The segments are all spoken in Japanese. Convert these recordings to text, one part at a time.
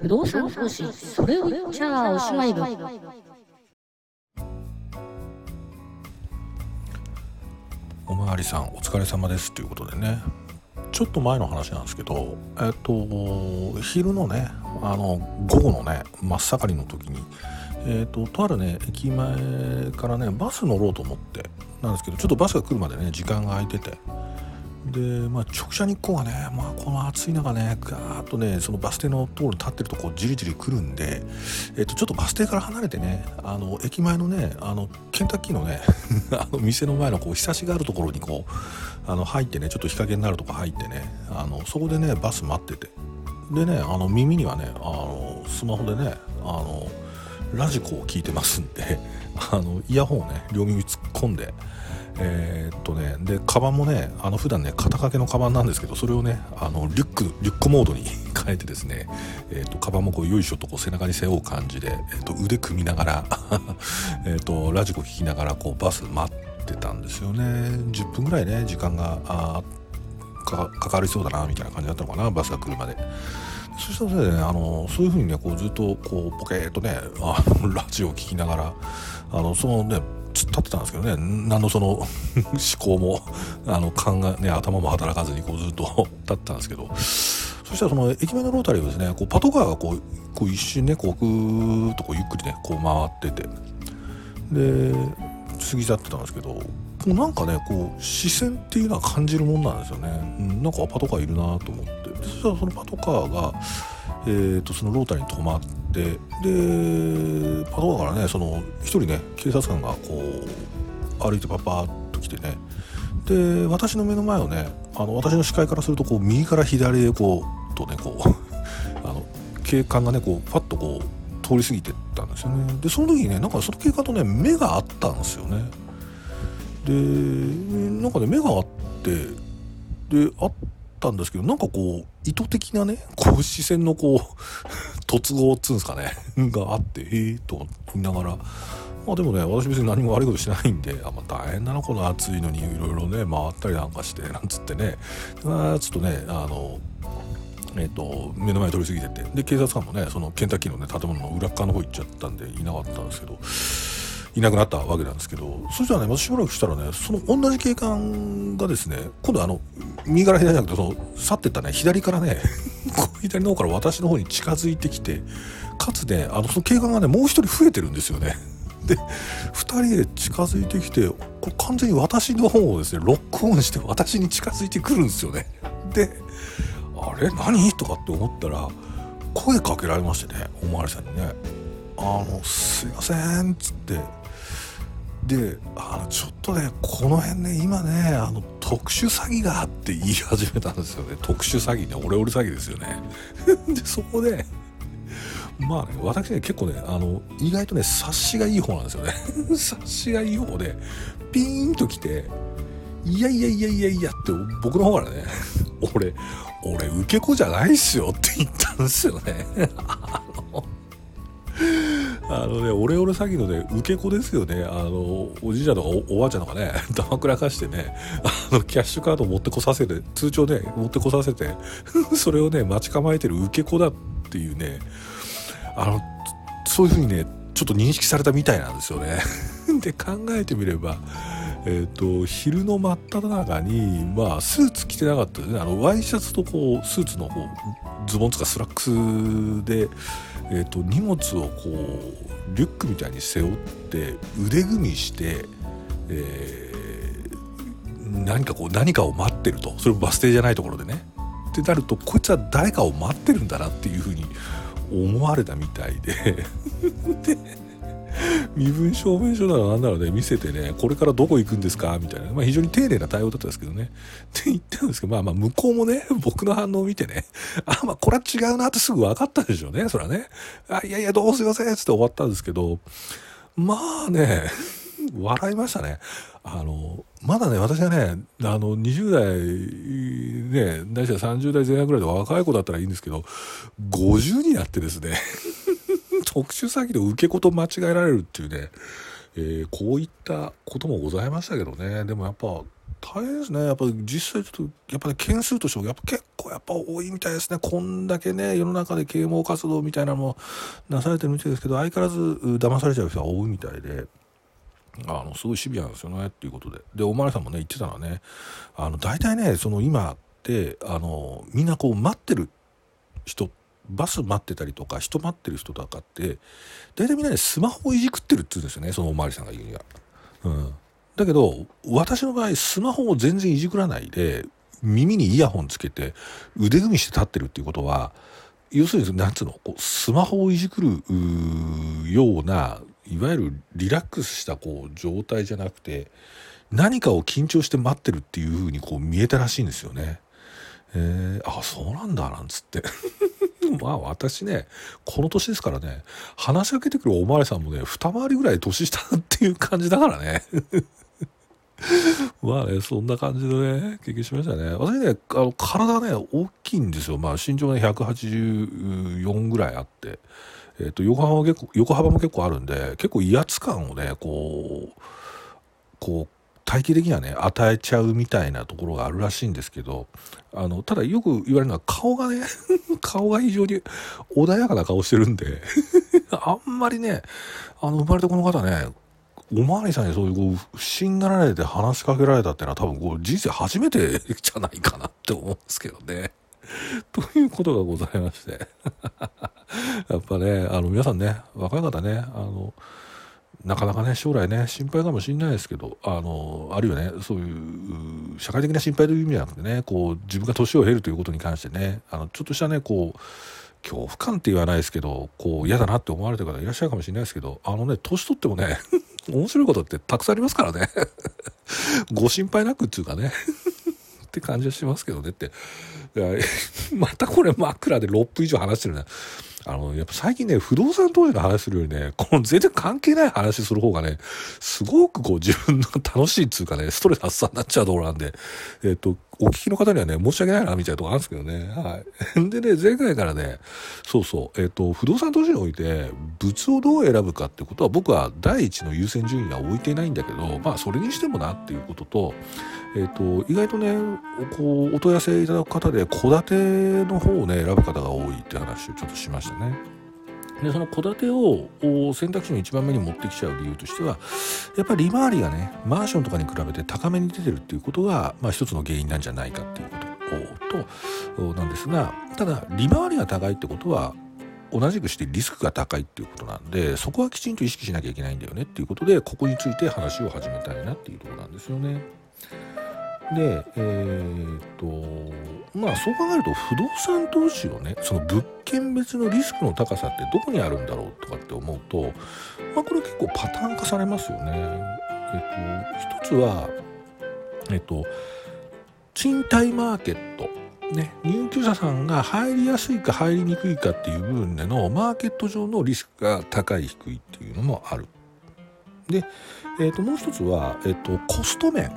不動産投資それを言っちゃおしまい部おまわりさんお疲れ様ですということでね。ちょっと前の話なんですけどえっと昼のねあの午後のね真っ盛りの時にえっととあるね駅前からねバス乗ろうと思ってなんですけどちょっとバスが来るまでね時間が空いてて。で、まあ、直射日光がね、まあ、この暑い中ねガーッとねそのバス停のところに立ってるとこうじりじり来るんで、えっと、ちょっとバス停から離れてねあの駅前のねあのケンタッキーのね あの店の前のこうひさしがあるところにこうあの入ってねちょっと日陰になるとこ入ってねあのそこでねバス待ってて。でねあの耳にはねあのスマホでねあのラジコを聞いてますんであのイヤホンをね両耳突っ込んでえー、っとねでカバンもねあの普段ね肩掛けのカバンなんですけどそれをねあのリュックリュックモードに 変えてですね、えー、っとカバンもこうよいしょとこう背中に背負う感じで、えー、っと腕組みながら えっとラジコ聞きながらこうバス待ってたんですよね10分ぐらいね時間があかかりそうだなみたいな感じだったのかなバスが来るまで。そしたらねあのそういう風にねこうずっとこうポケーっとねあのラジオを聴きながらあのそのね立ってたんですけどね。何のその 思考もあの考え、ね、頭も働かずにこうずっと 立ってたんですけど。そしたらその駅前のロータリーをですねこうパトカーがこうこう一瞬ねこうぐーっとこうゆっくりねこう回ってて。で過ぎ去ってたんですけどもうなんかねこう視線っていうのは感じるもんなんですよね、うん、なんかパトカーいるなと思って。そしたらそのパトカーが、えーと、そのロータリーに止まってでパトカーからねその1人ね警察官がこう歩いてパパーッと来てね。で私の目の前をねあの私の視界からするとこう右から左へこうとねこう あの警官がねこうパッとこう通り過ぎてったんですよね。でその時にねなんかその警官とね目があったんですよね。でなんかね目があってであったんですけどなんかこう意図的なねこう視線のこう突合っつうんですかね。があってへえと言いながら。まあでもね私別に何も悪いことしないんであ、まあ、大変だなこの暑いのにいろいろね回ったりなんかしてなんつってね。あちょっとねあのえーと、目の前通り過ぎてて。で警察官もねそのケンタッキーの、ね、建物の裏側の方行っちゃったんでいなかったんですけどいなくなったわけなんですけどそしたらねまたしばらくしたらねその同じ警官がですね今度あの右から左じゃなくてその去ってったね左からね。左の方から私の方に近づいてきてかつねあのその警官がねもう一人増えてるんですよね。で2人で近づいてきてこれ完全に私の方をですねロックオンして私に近づいてくるんですよね。であれ？何？とかって思ったら声かけられましてねお巡りさんにね「あのすいません」っつってであのちょっとねこの辺ね今ねあの特殊詐欺がって言い始めたんですよね。特殊詐欺ね。オレオレ詐欺ですよね。でそこでまあね私ね結構ねあの意外とね察しがいい方なんですよね。察しがいい方でピーンと来ていやいやいやいやいやって僕の方からね 俺俺受け子じゃないっすよって言ったんですよね。あのね、オレオレ詐欺のね、受け子ですよね。あの、おじいちゃんとかおばあちゃんとかね、だまくらかしてね、あの、キャッシュカード持ってこさせて、通帳ね、持ってこさせて、それをね、待ち構えてる受け子だっていうね、あの、そういうふうにね、ちょっと認識されたみたいなんですよね。で、考えてみれば、えーと、昼の真っ只中に、まあ、スーツ着てなかったですねあのワイシャツとこうスーツのこうズボンとかスラックスで、えーと、荷物をこうリュックみたいに背負って腕組みして、えー、何かこう何かを待ってると。それもバス停じゃないところでね。ってなるとこいつは誰かを待ってるんだなっていうふうに思われたみたいで。で 身分証明書ならなんならね、見せてね、これからどこ行くんですか？みたいな。まあ非常に丁寧な対応だったんですけどね。って言ったんですけど、まあまあ向こうもね、僕の反応を見てね、あ、まあこれは違うなってすぐ分かったでしょうね、そらね。あ、いやいや、どうすいませんつって終わったんですけど、まあね、笑いましたね。あの、まだね、私はね、あの、20代、ね、大体30代前半ぐらいで若い子だったらいいんですけど、50になってですね、特殊詐欺の受け子と間違えられるっていうね、えー、こういったこともございましたけどね。でもやっぱ大変ですね。やっぱ実際ちょっとやっぱり件数としてもやっぱ結構やっぱ多いみたいですね。こんだけね世の中で啓蒙活動みたいなのもなされてるみたいですけど相変わらず騙されちゃう人が多いみたいで。あのすごいシビアなんですよねっていうことで。でお巡りさんもね言ってたのはねあの大体ねその今ってあのみんなこう待ってる人っバス待ってたりとか人待ってる人とかって大体みんなねスマホをいじくってるって言うんですよねそのお巡りさんが言うには。うんだけど、私の場合、スマホを全然いじくらないで、耳にイヤホンつけて、腕組みして立ってるっていうことは、要するに、なんつうの、こうスマホをいじくるような、いわゆるリラックスしたこう状態じゃなくて、何かを緊張して待ってるっていうふうにこう見えたらしいんですよね。えー、あ、そうなんだ、なんつって。まあ私ね、この年ですからね、話しかけてくるお巡りさんもね、二回りぐらい年下っていう感じだからね。まあね、そんな感じでね、経験しましたね。私ね、あの体ね、大きいんですよ。まあ身長ね、184ぐらいあって、えっ、ー、と、横幅も結構、横幅も結構あるんで、結構威圧感をね、こう、こう、体系的にはね、与えちゃうみたいなところがあるらしいんですけど、あの、ただよく言われるのは顔がね、顔が非常に穏やかな顔してるんで あんまりね、あの、生まれてこの方ね、おまわりさんにそういうこう不審になられて話しかけられたっていうのは多分こう人生初めてじゃないかなって思うんですけどね。ということがございましてやっぱね、あの皆さんね、若い方ね、あの、なかなかね、将来ね、心配かもしれないですけど、あの、あるいはね、そういう社会的な心配という意味じゃなくてね、こう、自分が年を経るということに関してね、あの、ちょっとしたね、こう、恐怖感って言わないですけど、こう、嫌だなって思われてる方いらっしゃるかもしれないですけど、あのね、年取ってもね、面白いことってたくさんありますからね ご心配なくっていうかねって感じはしますけどねって。またこれ枕で6分以上話してるね。あの、やっぱ最近ね、不動産投資の話するよりね、この全然関係ない話する方がね、すごくこう自分の楽しいっていうかね、ストレス発散になっちゃうところなんで、えっ、と、お聞きの方にはね、申し訳ないな、みたいなとこあるんですけどね。はい。でね、前回からね、そうそう、えっ、と、不動産投資において、物をどう選ぶかってことは、僕は第一の優先順位は置いていないんだけど、まあ、それにしてもなっていうことと、えっ、と、意外とね、こう、お問い合わせいただく方で、戸建ての方をね、選ぶ方が多いって話をちょっとしましたね。でその戸建てを選択肢の一番目に持ってきちゃう理由としてはやっぱり利回りがねマンションとかに比べて高めに出てるっていうことが、まあ、一つの原因なんじゃないかっていうこととなんですがただ利回りが高いってことは同じくしてリスクが高いっていうことなんでそこはきちんと意識しなきゃいけないんだよねっていうことでここについて話を始めたいなっていうとこなんですよね。でえー、っとまあそう考えると不動産投資をねその物件別のリスクの高さってどこにあるんだろうとかって思うと、まあ、これ結構パターン化されますよね。えっと一つはえっと賃貸マーケットね、入居者さんが入りやすいか入りにくいかっていう部分でのマーケット上のリスクが高い低いっていうのもある。で、えー、ともう一つは、えー、とコスト面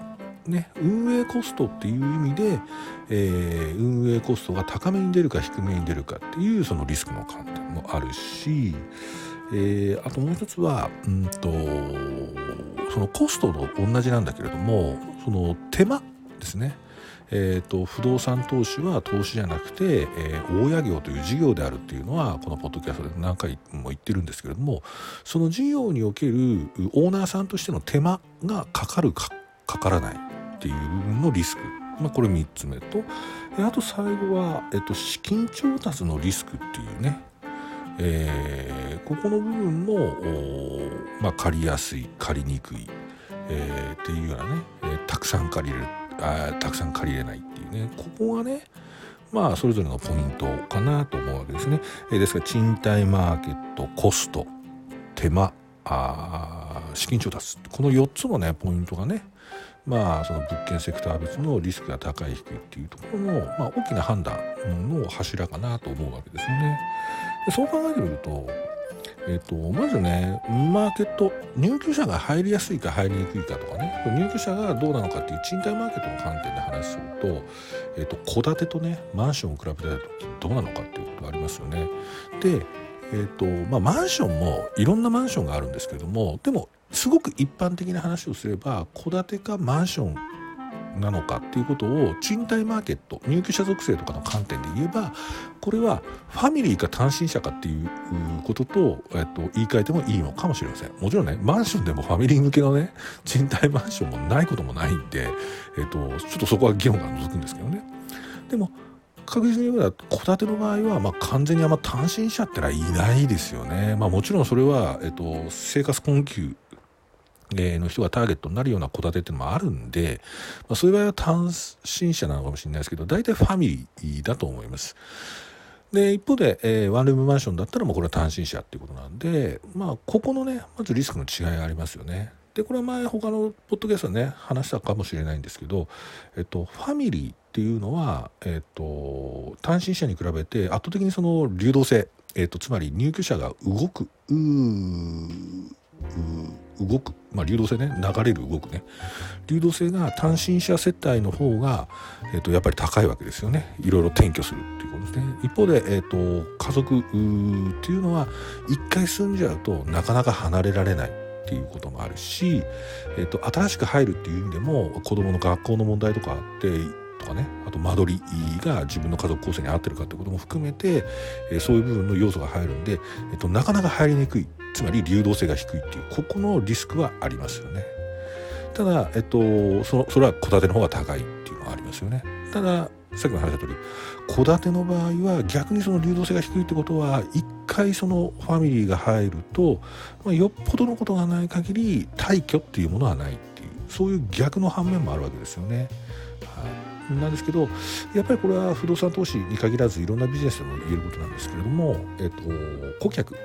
ね、運営コストっていう意味で、えー、運営コストが高めに出るか低めに出るかっていうそのリスクの観点もあるし、えー、あともう一つは、うんと、そのコストと同じなんだけれどもその手間ですね。えーと、不動産投資は投資じゃなくて、えー、大家業という事業であるっていうのはこのポッドキャストで何回も言ってるんですけれどもその事業におけるオーナーさんとしての手間がかかるかかからないっていう部分のリスク、まあ、これ3つ目と。あと最後は、えっと、資金調達のリスクっていうね、えー、ここの部分も、まあ、借りやすい借りにくい、えー、っていうようなね、えー、たくさん借りれるあたくさん借りれないっていうね。ここがねまあそれぞれのポイントかなと思うわけですね、えー、ですから賃貸マーケットコスト手間あ資金調達。この4つのねポイントがねまあ、その物件セクター別のリスクが高い低いっていうところの、まあ、大きな判断の柱かなと思うわけですよね。でそう考えてみると、えっと、まずねマーケット入居者が入りやすいか入りにくいかとかね入居者がどうなのかっていう賃貸マーケットの観点で話すると、えっと、戸建てとねマンションを比べた時どうなのかっていうことがありますよね。でえーとまあ、マンションもいろんなマンションがあるんですけどもでもすごく一般的な話をすれば戸建てかマンションなのかっていうことを賃貸マーケット入居者属性とかの観点で言えばこれはファミリーか単身者かっていうことと、えっと、言い換えてもいいのかもしれませんもちろんねマンションでもファミリー向けのね賃貸マンションもないこともないんで、えっと、ちょっとそこは議論が除くんですけどねでも確実に言うと戸建ての場合は、まあ、完全にあんま単身者ってのはいないですよね。まあ、もちろんそれは、えっと、生活困窮の人がターゲットになるような戸建てっていうのもあるんで、まあ、そういう場合は単身者なのかもしれないですけど大体ファミリーだと思います。で一方で、えー、ワンルームマンションだったらもうこれは単身者っていうことなんでまあここのねまずリスクの違いがありますよね。でこれは前他のポッドキャストでね話したかもしれないんですけど、えっと、ファミリーっていうのは、えっと、単身者に比べて圧倒的にその流動性、えっと、つまり入居者が動く動く、まあ、流動性ね流れる動くね。流動性が単身者世帯の方が、えっと、やっぱり高いわけですよね。いろいろ転居するっていうことですね。一方で、えっと、家族っていうのは一回住んじゃうとなかなか離れられないっていうこともあるし、えっと、新しく入るっていう意味でも子どもの学校の問題とかあってかねあと間取りが自分の家族構成に合ってるかってことも含めて、え、そういう部分の要素が入るんで、えっと、なかなか入りにくいつまり流動性が低いっていうここのリスクはありますよね。ただ、えっと、そのそれは戸建ての方が高いっていうのはありますよね。たださっきも話した通り戸建ての場合は逆にその流動性が低いってことは一回そのファミリーが入ると、まあ、よっぽどのことがない限り退去っていうものはないっていうそういう逆の反面もあるわけですよね。はい、なんですけどやっぱりこれは不動産投資に限らずいろんなビジネスでも言えることなんですけれども、えっと、顧客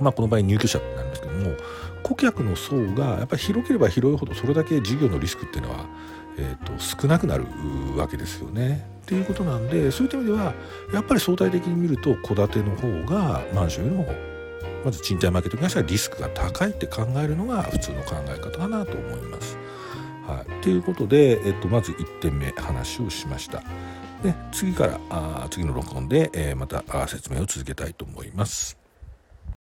まあこの場合入居者なんですけども顧客の層がやっぱり広ければ広いほどそれだけ事業のリスクっていうのはえーと、少なくなるわけですよね。っていうことなんでそういった意味ではやっぱり相対的に見ると戸建ての方がマンションよりもまず賃貸マーケットに関してはリスクが高いって考えるのが普通の考え方かなと思います。はい、ということで、えっと、まず1点目話をしました。で次からあ次の録音で、えー、また説明を続けたいと思います。